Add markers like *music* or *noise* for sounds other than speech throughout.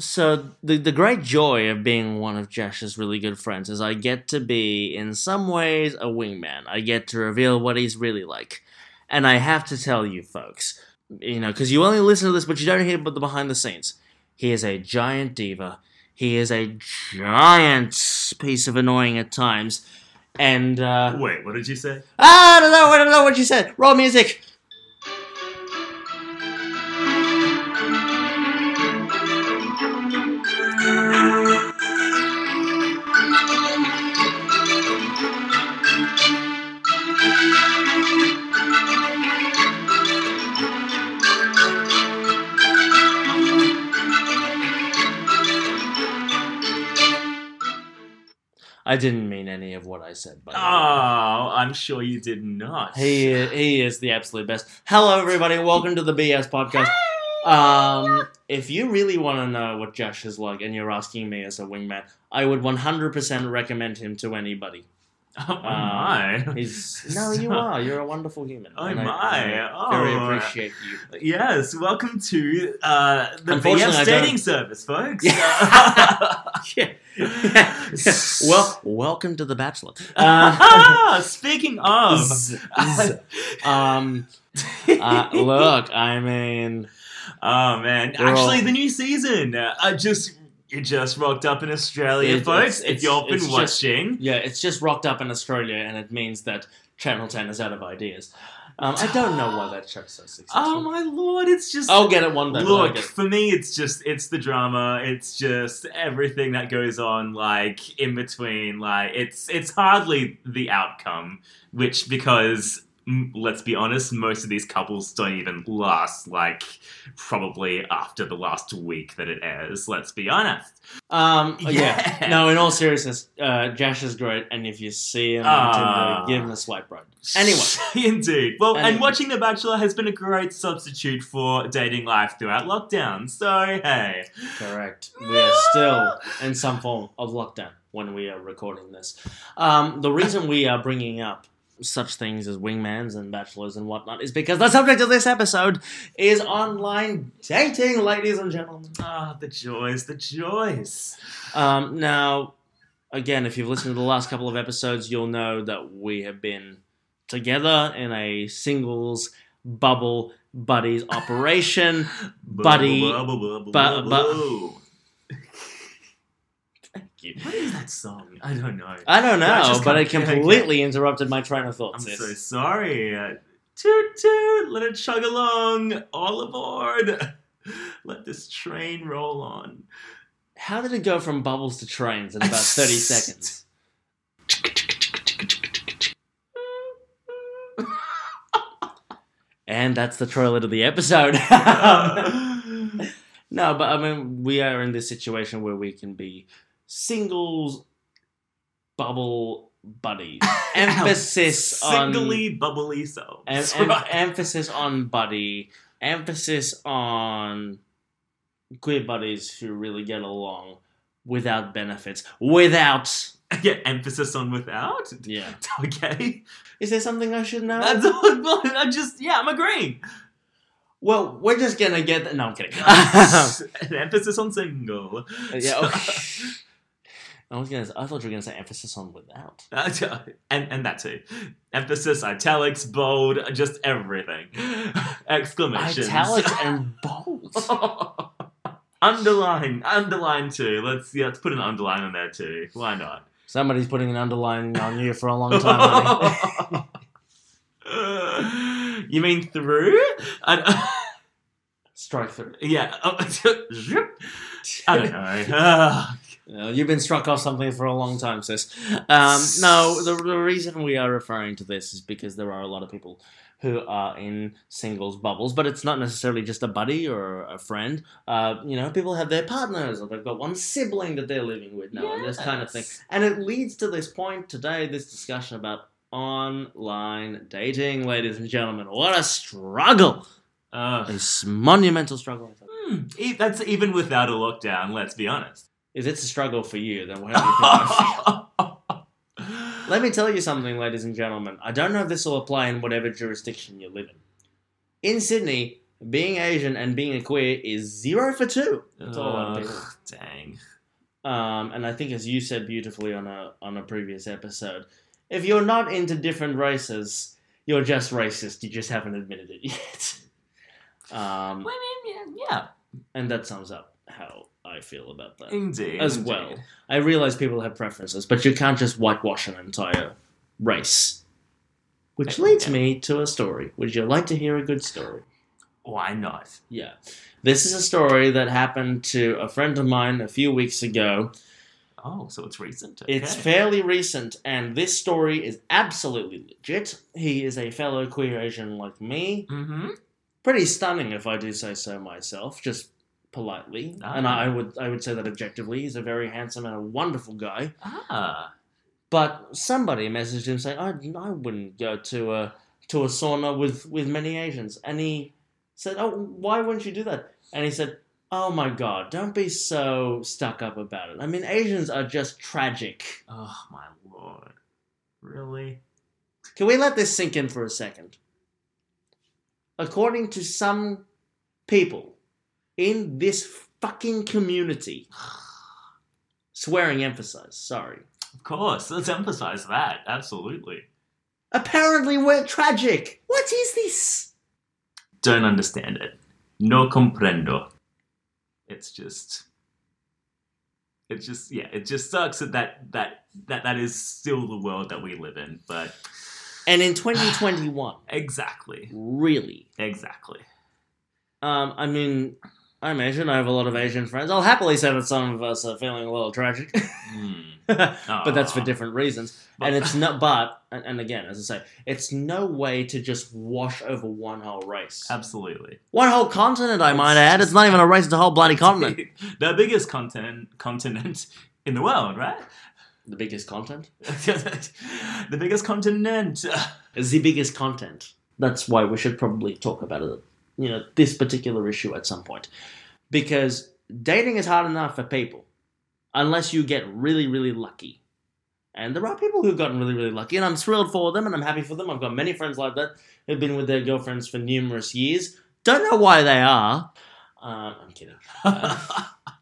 So the the great joy of being one of Jash's really good friends is I get to be in some ways a wingman. I get to reveal what he's really like. And I have to tell you folks, you know, because you only listen to this, but you don't hear about the behind the scenes. He is a giant diva. He is a giant piece of annoying at times. And uh, Wait, what did you say? ah, I don't know, I don't know what you said. Roll music. I didn't mean any of what I said. By Oh, way. I'm sure you did not. He he is the absolute best. Hello, everybody. Welcome to the BFs podcast. Um, if you really want to know what Jash is like, and you're asking me as a wingman, I would 100% recommend him to anybody. Oh *laughs* my. He's *laughs* no, you are. You're a wonderful human. Oh and my. I very Oh. appreciate you. Yes, welcome to uh, the I dating service, folks. Yeah. *laughs* yeah. well, welcome to the Bachelor. Uh, Speaking of, z- z- um, uh, look, I mean, oh man, actually, all- the new season, uh, I just it just rocked up in Australia, It- folks. it's- if it's- you've been just- watching, Yeah, it's just rocked up in Australia, and it means that Channel 10 is out of ideas. Um, I don't know why that show's so successful. oh my lord, it's just I'll get it one day. Look, for me, it's just it's the drama. It's just everything that goes on, like in between. Like it's it's hardly the outcome, which because let's be honest, most of these couples don't even last. Like probably after the last week that it airs. Let's be honest. Um, *laughs* yeah. Yeah. No, in all seriousness, uh, Jash is great, and if you see him. Tinder, give him a swipe right. Anyway. *laughs* indeed. Well, and watching The Bachelor has been a great substitute for dating life throughout lockdown. So hey, Correct. We are still in some form of lockdown when we are recording this. Um, the reason we are bringing up such things as wingmans and bachelors and whatnot is because the subject of this episode is online dating, ladies and gentlemen. ah, the joys, the joys. Um, now, again, if you've listened to the last couple of episodes, you'll know that we have been together in a singles bubble buddies operation. *laughs* Buddy- Bubble, bubble, bu- bu- you. What is that song? I don't know. I don't know, just but it *laughs* come- okay. completely interrupted my train of thought. I'm sis. so sorry. Uh, toot toot, let it chug along. All aboard. *laughs* Let this train roll on. How did it go from bubbles to trains in about 30 *laughs* seconds? And that's the trailer to the episode. no, but I mean, we are in this situation where we can be singles bubble buddies. *laughs* Emphasis on Singly bubbly selves. em- *laughs* em- emphasis on buddy. Emphasis on queer buddies who really get along without benefits. Without. *laughs* yeah, emphasis on without. Yeah. Okay. Is there something I should know? That's. I just yeah, I'm agreeing. well, we're just gonna get. No, I'm kidding. An emphasis on single. Uh, yeah, okay. I was gonna. I thought you were gonna say emphasis on without. *laughs* And and that too. Emphasis, italics, bold, just everything. *laughs* Exclamations. Italics *laughs* and bold. underline, underline too. Let's yeah, let's put an underline on there too. Why not? Somebody's putting an underline on you for a long time. you mean through? Strike through. yeah. I don't know. Ah, Uh, you've been struck off something for a long time, sis. Um, no, the, the reason we are referring to this is because there are a lot of people who are in singles bubbles, but it's not necessarily just a buddy or a friend. Uh, you know, people have their partners or they've got one sibling that they're living with now, and this kind of thing. And it leads to this point today, this discussion about online dating, ladies and gentlemen. What a struggle! Uh, A s- monumental struggle. e- that's even without a lockdown. Let's be honest. If it's a struggle for you, then how do you think *laughs* Let me tell you something, ladies and gentlemen. I don't know if this will apply in whatever jurisdiction you live in. In Sydney, being Asian and being a queer is zero for two. That's all I'm dang. Um, and I think, as you said beautifully on a on a previous episode, if you're not into different races, you're just racist. You just haven't admitted it yet. *laughs* Um, Well, I mean, yeah, and that sums up how I feel about that. indeed. As indeed. well. I realize people have preferences, but you can't just whitewash an entire race. Which Yeah. leads me to a story. Would you like to hear a good story? Why not? Yeah. This is a story that happened to a friend of mine a few weeks ago. Oh, so it's recent. It's fairly recent, and this story is absolutely legit. He is a fellow queer Asian like me. Mm-hmm. Pretty stunning, if I do say so myself, just politely. Ah. And I would I would say that objectively. He's a very handsome and a wonderful guy. Ah. But somebody messaged him saying, "I, I wouldn't go to a to a sauna with with many Asians," and he said, "Oh, why wouldn't you do that?" And he said, "Oh my God, don't be so stuck up about it. I mean, Asians are just tragic. Oh my lord. Really? Can we let this sink in for a second? According to some people in this fucking community, swearing emphasized. Sorry." Of course. Let's emphasize that. Absolutely. Apparently, we're tragic. What is this? Don't understand it. No comprendo. It's just. It just yeah. It just sucks that that that that, that is still the world that we live in. But And in 2021, *sighs* exactly, really, exactly. um, I mean, I'm Asian. I have a lot of Asian friends. I'll happily say that some of us are feeling a little tragic, *laughs* Hmm. but that's for different reasons. And it's *laughs* not. But and, and again, as I say, it's no way to just wash over one whole race, Absolutely. one whole continent. I might add. It's not even a race; it's a whole bloody continent. *laughs* the biggest continent continent in the world, right? The biggest content the biggest continent. is the biggest content. That's why we should probably talk about it. You know, this particular issue at some point, because dating is hard enough for people, unless you get really, really lucky. And there are people who've gotten really, really lucky, and I'm thrilled for them, and I'm happy for them. I've got many friends like that who've been with their girlfriends for numerous years. Don't know why they are. Uh, I'm kidding.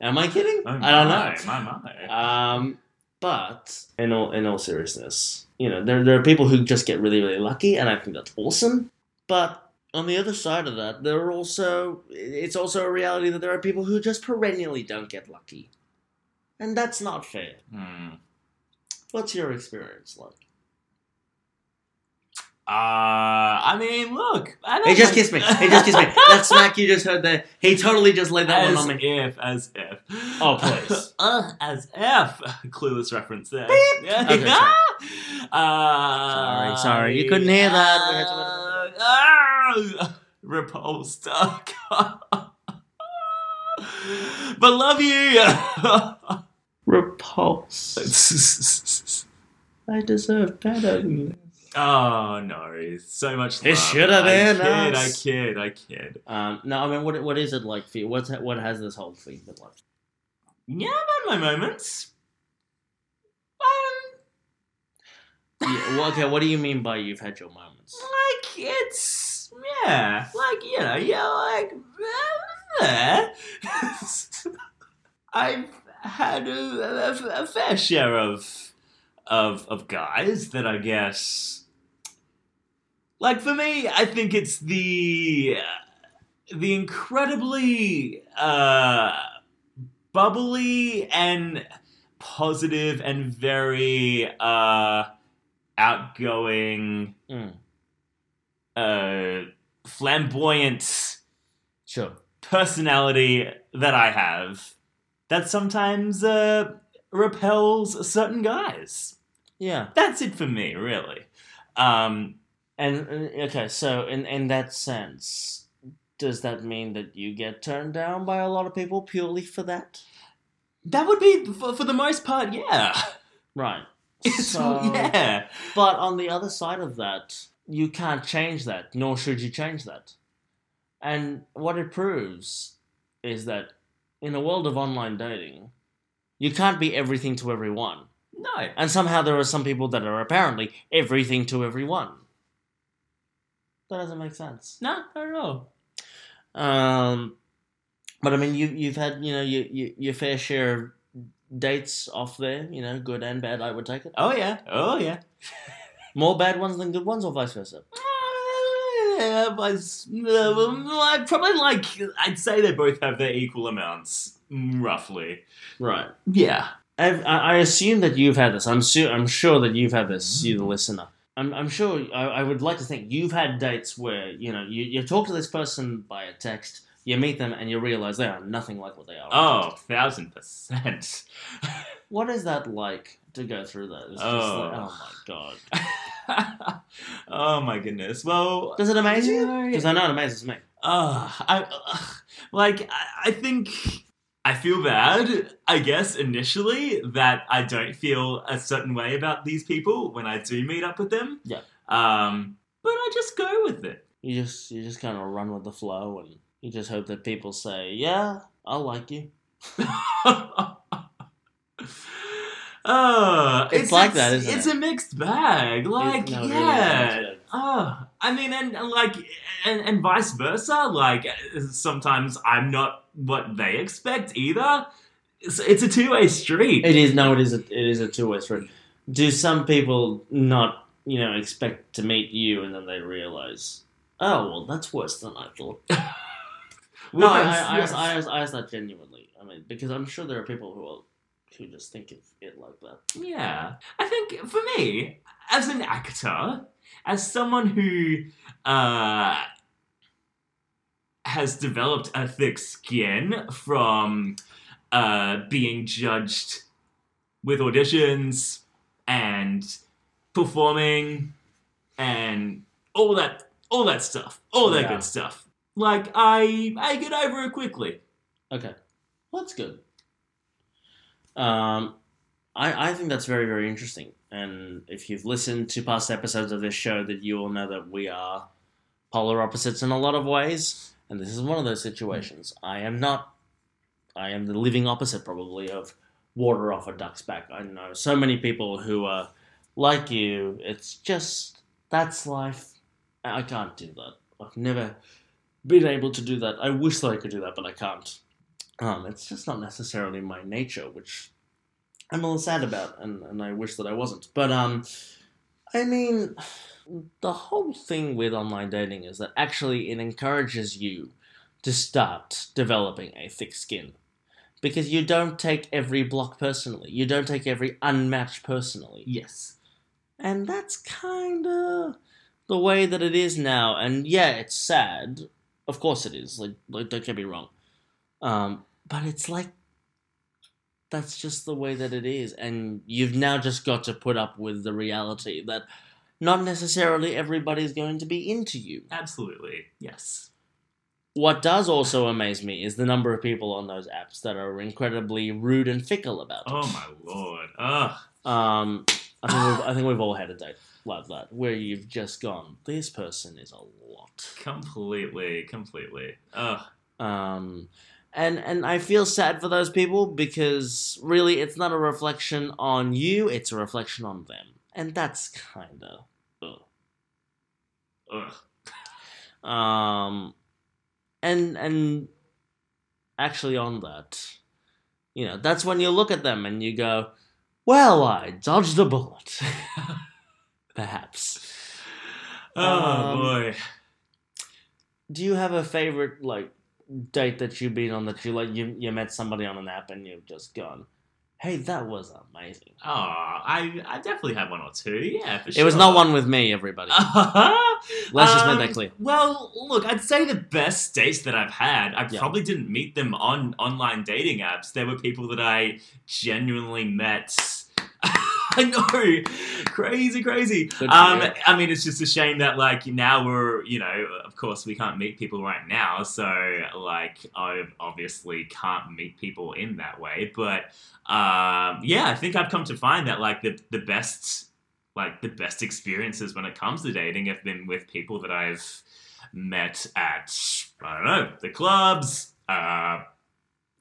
Am I kidding? *laughs* Oh, I don't my, know. My, my. Um, but in all in all seriousness, you know, there there are people who just get really really lucky, and I think that's awesome. But on the other side of that, there are also it's also a reality that there are people who just perennially don't get lucky, and that's not fair. Hmm. What's your experience like? Uh, I mean, look. I He just think- kissed me. He just kissed me. *laughs* That smack you just heard there, he totally just laid that as one on me. if, as if. Oh, please. *laughs* uh, as if. *laughs* Clueless reference there. Beep. Yeah. Okay, sorry. uh, Sorry, sorry. You couldn't hear that. We had to- uh, repulsed. But love you. *laughs* Repulse. *laughs* I deserve better than this. oh no, so much. It love. should have been I kid, us. I kid. I kid. Um, no, I mean, what what is it like for you? What's what has this whole thing been like? Yeah, I've had my moments. Um, Yeah, well, okay, what do you mean by you've had your moments? like it's yeah, like you know, yeah, like uh, *laughs* I've had a, a, a fair share of of of guys that I guess like for me, I think it's the the incredibly uh, bubbly and positive and very uh, outgoing Mm, uh, flamboyant sure. personality that I have that sometimes uh, repels certain guys. Yeah, That's it for me, really. Um, and uh, okay, so in in that sense, does that mean that you get turned down by a lot of people purely for that? that would be, for, for the most part, yeah. *laughs* Right. So- *laughs* yeah. But on the other side of that, you can't change that, nor should you change that. And what it proves is that in a world of online dating, you can't be everything to everyone. No. And somehow there are some people that are apparently everything to everyone. That doesn't make sense. No, not at all. Um, but I mean, you you've had you know your your, your fair share of dates off there. You know, good and bad. I would take it. Oh yeah, oh yeah. *laughs* More bad ones than good ones, or vice versa. Yeah, but uh, I'd probably like. I'd say they both have their equal amounts, roughly. Right. Yeah. I've, I I assume that you've had this. I'm su- I'm sure that you've had this. You, the listener. I'm, I'm sure. I, I would like to think you've had dates where you know you, you talk to this person by a text, you meet them, and you realize they are nothing like what they are. Oh, thousand percent. *laughs* What is that like to go through that? It's just Oh. like, oh my god. *laughs* oh my goodness. Well, Does it amaze you? Because I know it amazes me. Uh, I uh, like. I, I think I feel bad. I guess initially that I don't feel a certain way about these people when I do meet up with them. Yeah. Um, but I just go with it. You just you just kind of run with the flow, and you just hope that people say, "Yeah, I like you." *laughs* Uh, It's like that, isn't it's it? It's a mixed bag. Like, no, it really yeah. Oh, I mean, and, and like, and, and vice versa. Like, sometimes I'm not what they expect either. It's, it's a two way street. It is no, it is a, it is a two way street. Do some people not you know expect to meet you, and then they realize, oh well, that's worse than I thought. *laughs* No, I, Yes, I, I, yes. ask, I, ask, I ask that genuinely. I mean, because I'm sure there are people who are, who just think of it like that. Yeah. I think for me, as an actor, as someone who uh, has developed a thick skin from uh, being judged with auditions and performing and all that all that stuff. All that Yeah. good stuff. Like I I get over it quickly. Okay, well, that's good. Um, I I think that's very very interesting. And if you've listened to past episodes of this show, that you will know that we are polar opposites in a lot of ways. And this is one of those situations. I am not. I am the living opposite, probably, of water off a duck's back. I know so many people who are like you. It's just that's life. I can't do that. I've never been able to do that. I wish that I could do that, but I can't. Um, it's just not necessarily my nature, which I'm a little sad about, and, and I wish that I wasn't. But um, I mean, the whole thing with online dating is that actually it encourages you to start developing a thick skin. Because you don't take every block personally. You don't take every unmatched personally. Yes. And that's kind of the way that it is now. And yeah, it's sad. Of course it is. Like, like don't get me wrong. Um, but it's like that's just the way that it is. And you've now just got to put up with the reality that not necessarily everybody's going to be into you. Absolutely. Yes. What does also amaze me is the number of people on those apps that are incredibly rude and fickle about it. Oh my lord. Ugh. Um, I think we've, I think we've all had a date like that where you've just gone, this person is a lot. Completely, completely. Ugh. Um, and and I feel sad for those people because really it's not a reflection on you; it's a reflection on them, and that's kind of Ugh. um, and and actually on that, you know, that's when you look at them and you go, "Well, I dodged a bullet." *laughs* Perhaps. Oh Um, boy. Do you have a favorite like date that you've been on that you like you you met somebody on an app and you've just gone, hey, that was amazing. Oh, I I definitely had one or two. Yeah, for sure. It was not one with me, everybody. *laughs* Let's just make that Um, clear. Well, look, I'd say the best dates that I've had, I Yeah. probably didn't meet them on online dating apps. There were people that I genuinely met. *laughs* I know, crazy, crazy. Um. I mean, it's just a shame that like now we're, you know, of course we can't meet people right now, so like I obviously can't meet people in that way. But um, yeah, I think I've come to find that like the the best, like the best experiences when it comes to dating have been with people that I've met at I don't know the clubs, uh,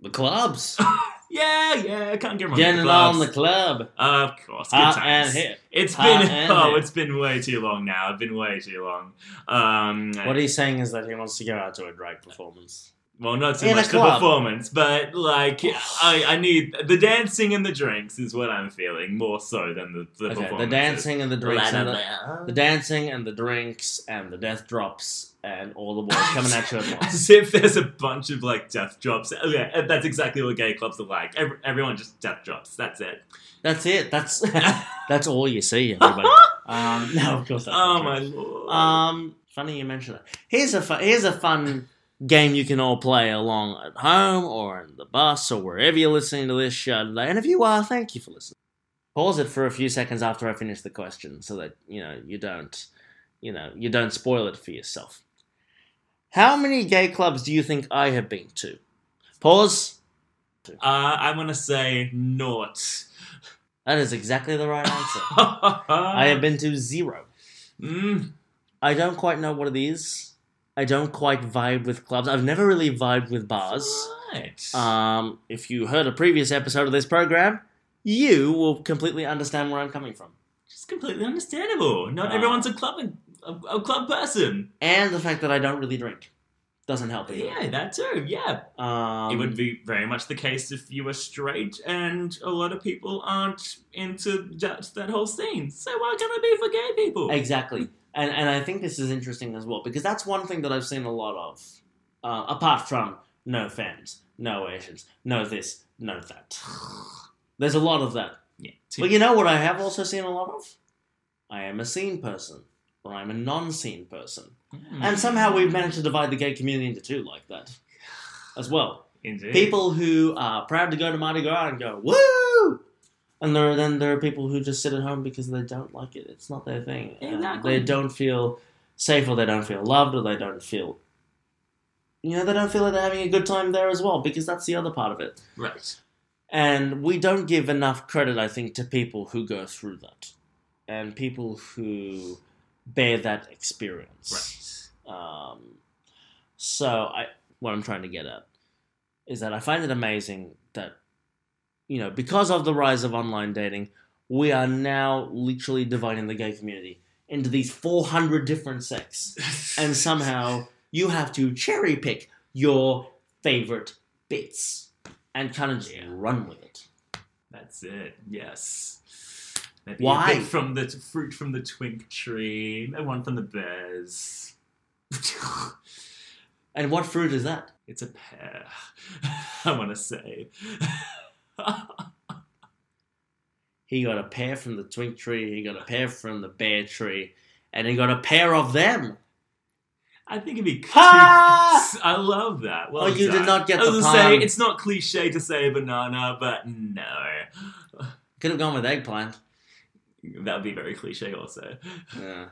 The clubs. *laughs* Yeah, yeah, I can't get wrong. Getting with on the the club. Of course, good Hot times. and hip. It's Hot been and oh, hip. it's been way too long now. It's been way too long. Um, What he's saying is that he wants to go out to a drag performance. Well, not so In much the performance, but like *sighs* I, I need the dancing and the drinks is what I'm feeling more so than the the Okay, the dancing and the drinks and the, the dancing and the drinks and the death drops and all the boys coming at you at *laughs* once. As if there's a bunch of like death drops. Okay, that's exactly what gay clubs are like. Every, everyone just death drops. That's it. That's it. That's *laughs* *laughs* that's all you see, everybody. Um, no, of course that's oh my lord. Um, funny you mention that. Here's a fu- here's a fun game you can all play along at home or in the bus or wherever you're listening to this show today. And if you are, thank you for listening. Pause it for a few seconds after I finish the question, so that you know you don't, you know, you don't spoil it for yourself. How many gay clubs do you think I have been to? Pause. uh, I'm gonna say naught. That is exactly the right answer. I *laughs* I have been to zero. Mm, I don't quite know what it is. I don't quite vibe with clubs. I've never really vibed with bars. right. Um, if you heard a previous episode of this program, you will completely understand where I'm coming from. Just completely understandable. Not Uh, everyone's a club a, a club person. And the fact that I don't really drink doesn't help either. Yeah, that too. Yeah, Um, it would be very much the case if you were straight, and a lot of people aren't into that, that whole scene. So why can't it be for gay people? Exactly. And, and I think this is interesting as well because that's one thing that I've seen a lot of. Uh, apart from no fans, no Asians, no this, no that. *sighs* There's a lot of that. Yeah. But you know what I have also seen a lot of? I am a scene person, or I'm a non scene person. Mm. And somehow we've managed to divide the gay community into two like that as well. Indeed. People who are proud to go to Mardi Gras and go, woo! And there, then there are people who just sit at home because they don't like it. It's not their thing. Exactly. They don't feel safe or they don't feel loved or they don't feel. You know, they don't feel like they're having a good time there as well because that's the other part of it. right. And we don't give enough credit, I think, to people who go through that and people who bear that experience. Right. Um, so I, what I'm trying to get at is that I find it amazing that, you know, because of the rise of online dating, we are now literally dividing the gay community into these 400 different sects, *laughs* and somehow you have to cherry pick your favorite bits and kind of just Yeah. run with it. That's it. Yes. Maybe Why? from the fruit from the twink tree, and one from the bears. And what fruit is that? it's a pear. *laughs* I want to say. *laughs* *laughs* He got a pear from the twink tree, he got a pear from the bear tree, and he got a pair of them. I think it'd be. Ha! *laughs* I love that. Well Oh, you did not get I was the say it's not cliche to say banana, but no, *laughs* Could have gone with eggplant. that would be very cliche also. Yeah.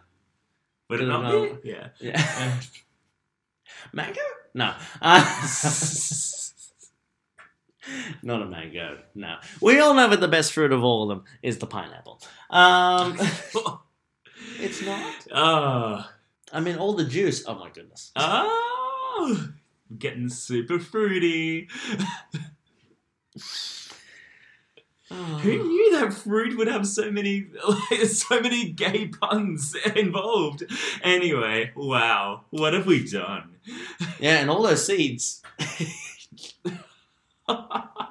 Would it not be? Yeah. Yeah. mango? No. Uh, not a mango. No. We all know that the best fruit of all of them is the pineapple. Um, *laughs* it's not. oh, I mean, all the juice. Oh my goodness. oh, getting super fruity. Ah. Who knew that fruit would have so many, *laughs* so many gay puns involved? Anyway, wow, what have we done? Yeah, and all those seeds. *laughs* God,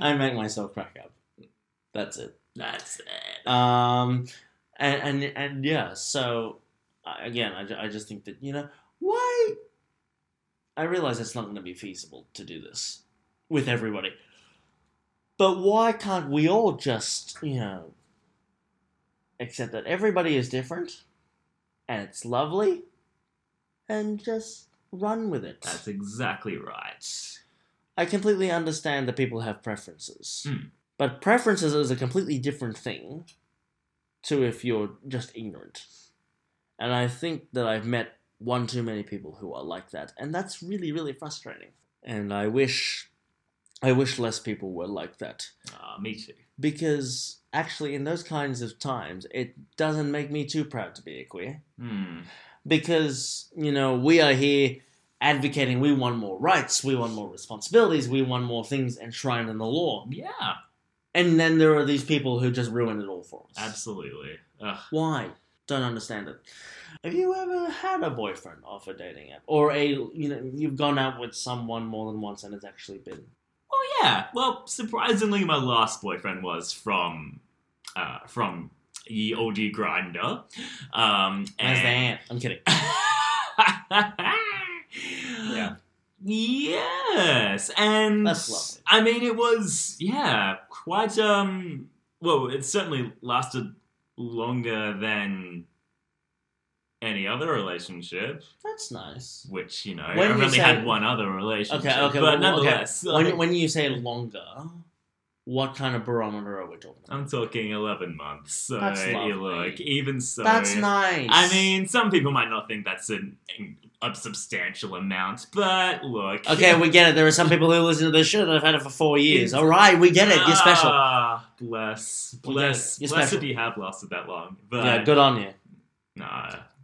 I make myself crack up. That's it. that's it. Um, and and and yeah. So again, I, I just think that you know why. I realize it's not going to be feasible to do this with everybody, but why can't we all just you know accept that everybody is different, and it's lovely, and just run with it. That's exactly right. I completely understand that people have preferences. Hmm. But preferences is a completely different thing to if you're just ignorant. And I think that I've met one too many people who are like that, and that's really, really frustrating. And I wish I wish less people were like that. Ah, me too. Because actually in those kinds of times it doesn't make me too proud to be a queer. Hmm. Because you know we are here advocating we want more rights, we want more responsibilities, we want more things enshrined in the law, Yeah, and then there are these people who just ruin it all for us. absolutely. Ugh. Why? Don't understand it. Have you ever had a boyfriend off a dating app, or a you know you've gone out with someone more than once and it's actually been Oh yeah. Well, surprisingly, my last boyfriend was from uh, from ye OG Grindr. Um, and ant? I'm kidding. *laughs* Yeah. Yes, and That's lovely. I mean, it was yeah, quite um. Well, it certainly lasted longer than any other relationship. That's nice. Which you know, When I've only say- had one other relationship. Okay, okay, but well, okay. nonetheless, like, When, when you say longer, what kind of barometer are we talking about? I'm talking eleven months. So That's you lovely. look, even so, That's nice. I mean, some people might not think that's an, a substantial amount, but look. okay, we get it. There are some people who listen to this show that have had it for four years. All right, we get it. You're special. Ah, bless, We get it. bless, You're bless special. if you have lasted that long. But yeah, good on you.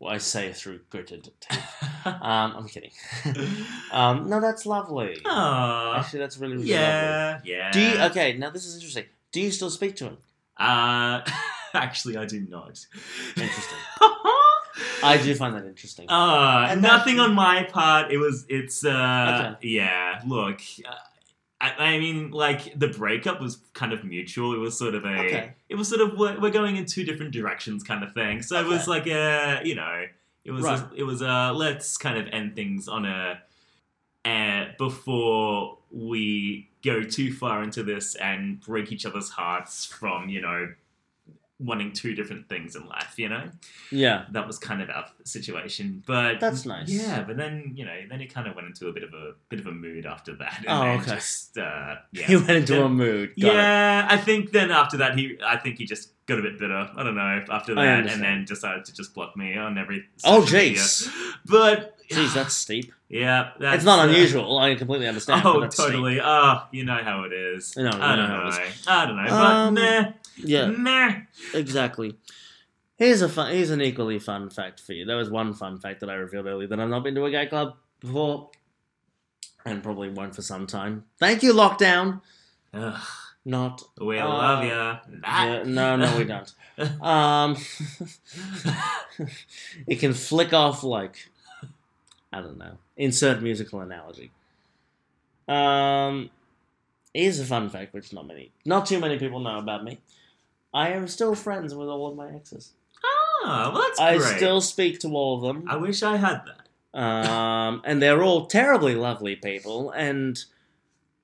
Well, I say through gritted *laughs* teeth. Um, I'm kidding. *laughs* um, no, that's lovely. Aw. Actually, that's really, really lovely. yeah, yeah. Do you, okay, now this is interesting. Do you still speak to him? Uh, *laughs* actually, I do not. Interesting. I do find that interesting. Uh, And nothing that- on my part. It was. It's. Uh, Okay. Yeah. Look. uh, I, I mean, like the breakup was kind of mutual. It was sort of a. Okay. It was sort of we're, we're going in two different directions kind of thing. So it was like a you know it was Right. a, it was a let's kind of end things on a uh, before we go too far into this and break each other's hearts from you know wanting two different things in life. You know yeah. that was kind of our situation. But That's nice. Yeah, but then you know, then it kind of went into a bit of a bit of a mood after that. And Oh, okay. Just, uh, yeah. *laughs* He went into Then- a mood. Got it. yeah, I think then after that he, I think he just got a bit bitter. I don't know after that, and then decided to just block me on every. Oh, jeez. But Jeez, that's steep. yeah, that's, it's not uh, unusual. I completely understand. Oh, that's steep. totally. Ah, you know how it is. I know, I I don't know. it is. I don't know. Um, but meh, Yeah, meh. exactly. Here's a fun. Here's an equally fun fact for you. There was one fun fact that I revealed earlier that I've not been to a gay club before, and probably won't for some time. Thank you, lockdown. Ugh, Not. we Uh, love you. Yeah, no, no, we don't. *laughs* Um, *laughs* it can flick off like I don't know. Insert musical analogy. Um, here's a fun fact, which not many, not too many people know about me. I am still friends with all of my exes. Ah, well, that's I great. still speak to all of them. I wish I had that. um, and they're all terribly lovely people. And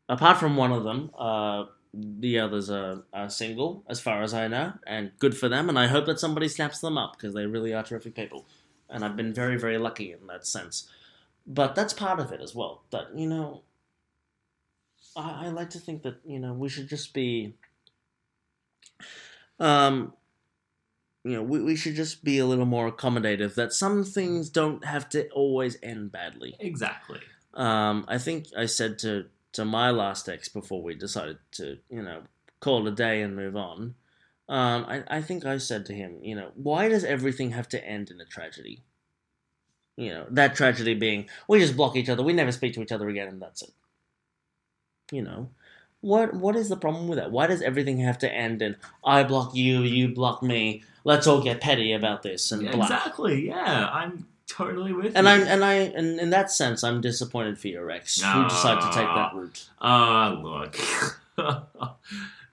apart from one of them, uh, the others are, are single, as far as I know, and good for them. And I hope that somebody snaps them up because they really are terrific people. And I've been very, very lucky in that sense. But that's part of it as well. That you know, I, I like to think that you know we should just be. Um, you know, we, we should just be a little more accommodative. That some things don't have to always end badly. Exactly. Um, I think I said to to my last ex before we decided to, you know, call it a day and move on. Um, I, I think I said to him, you know, why does everything have to end in a tragedy? You know, that tragedy being we just block each other, we never speak to each other again, and that's it. You know, what what is the problem with that? Why does everything have to end in I block you, you block me? Let's all get petty about this and Yeah, exactly. Yeah, I'm totally with you. And you. I'm and I and in that sense, I'm disappointed for your ex who decided to take that route. Ah, look. *laughs*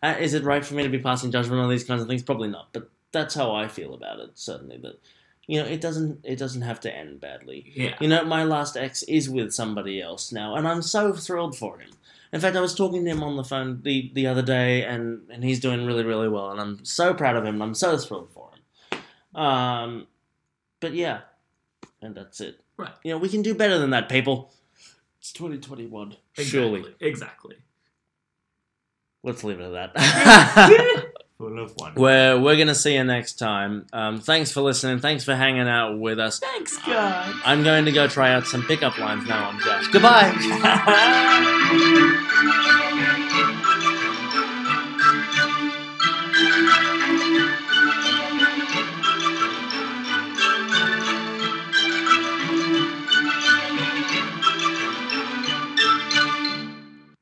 Uh, is it right for me to be passing judgment on these kinds of things? Probably not, but that's how I feel about it. Certainly, that you know, it doesn't it doesn't have to end badly. yeah. You know, my last ex is with somebody else now, and I'm so thrilled for him. In fact, I was talking to him on the phone the, the other day, and, and he's doing really, really well, and I'm so proud of him, and I'm so thrilled for him. Um, but yeah, and that's it. Right. You know, we can do better than that, people. It's 2021. Surely. Exactly. Exactly. Let's leave it at that. *laughs* Full of wonder. we're, we're going to see you next time. Um, thanks for listening. Thanks for hanging out with us. Thanks, guys. I'm going to go try out some pickup lines now on Jash. Goodbye. *laughs*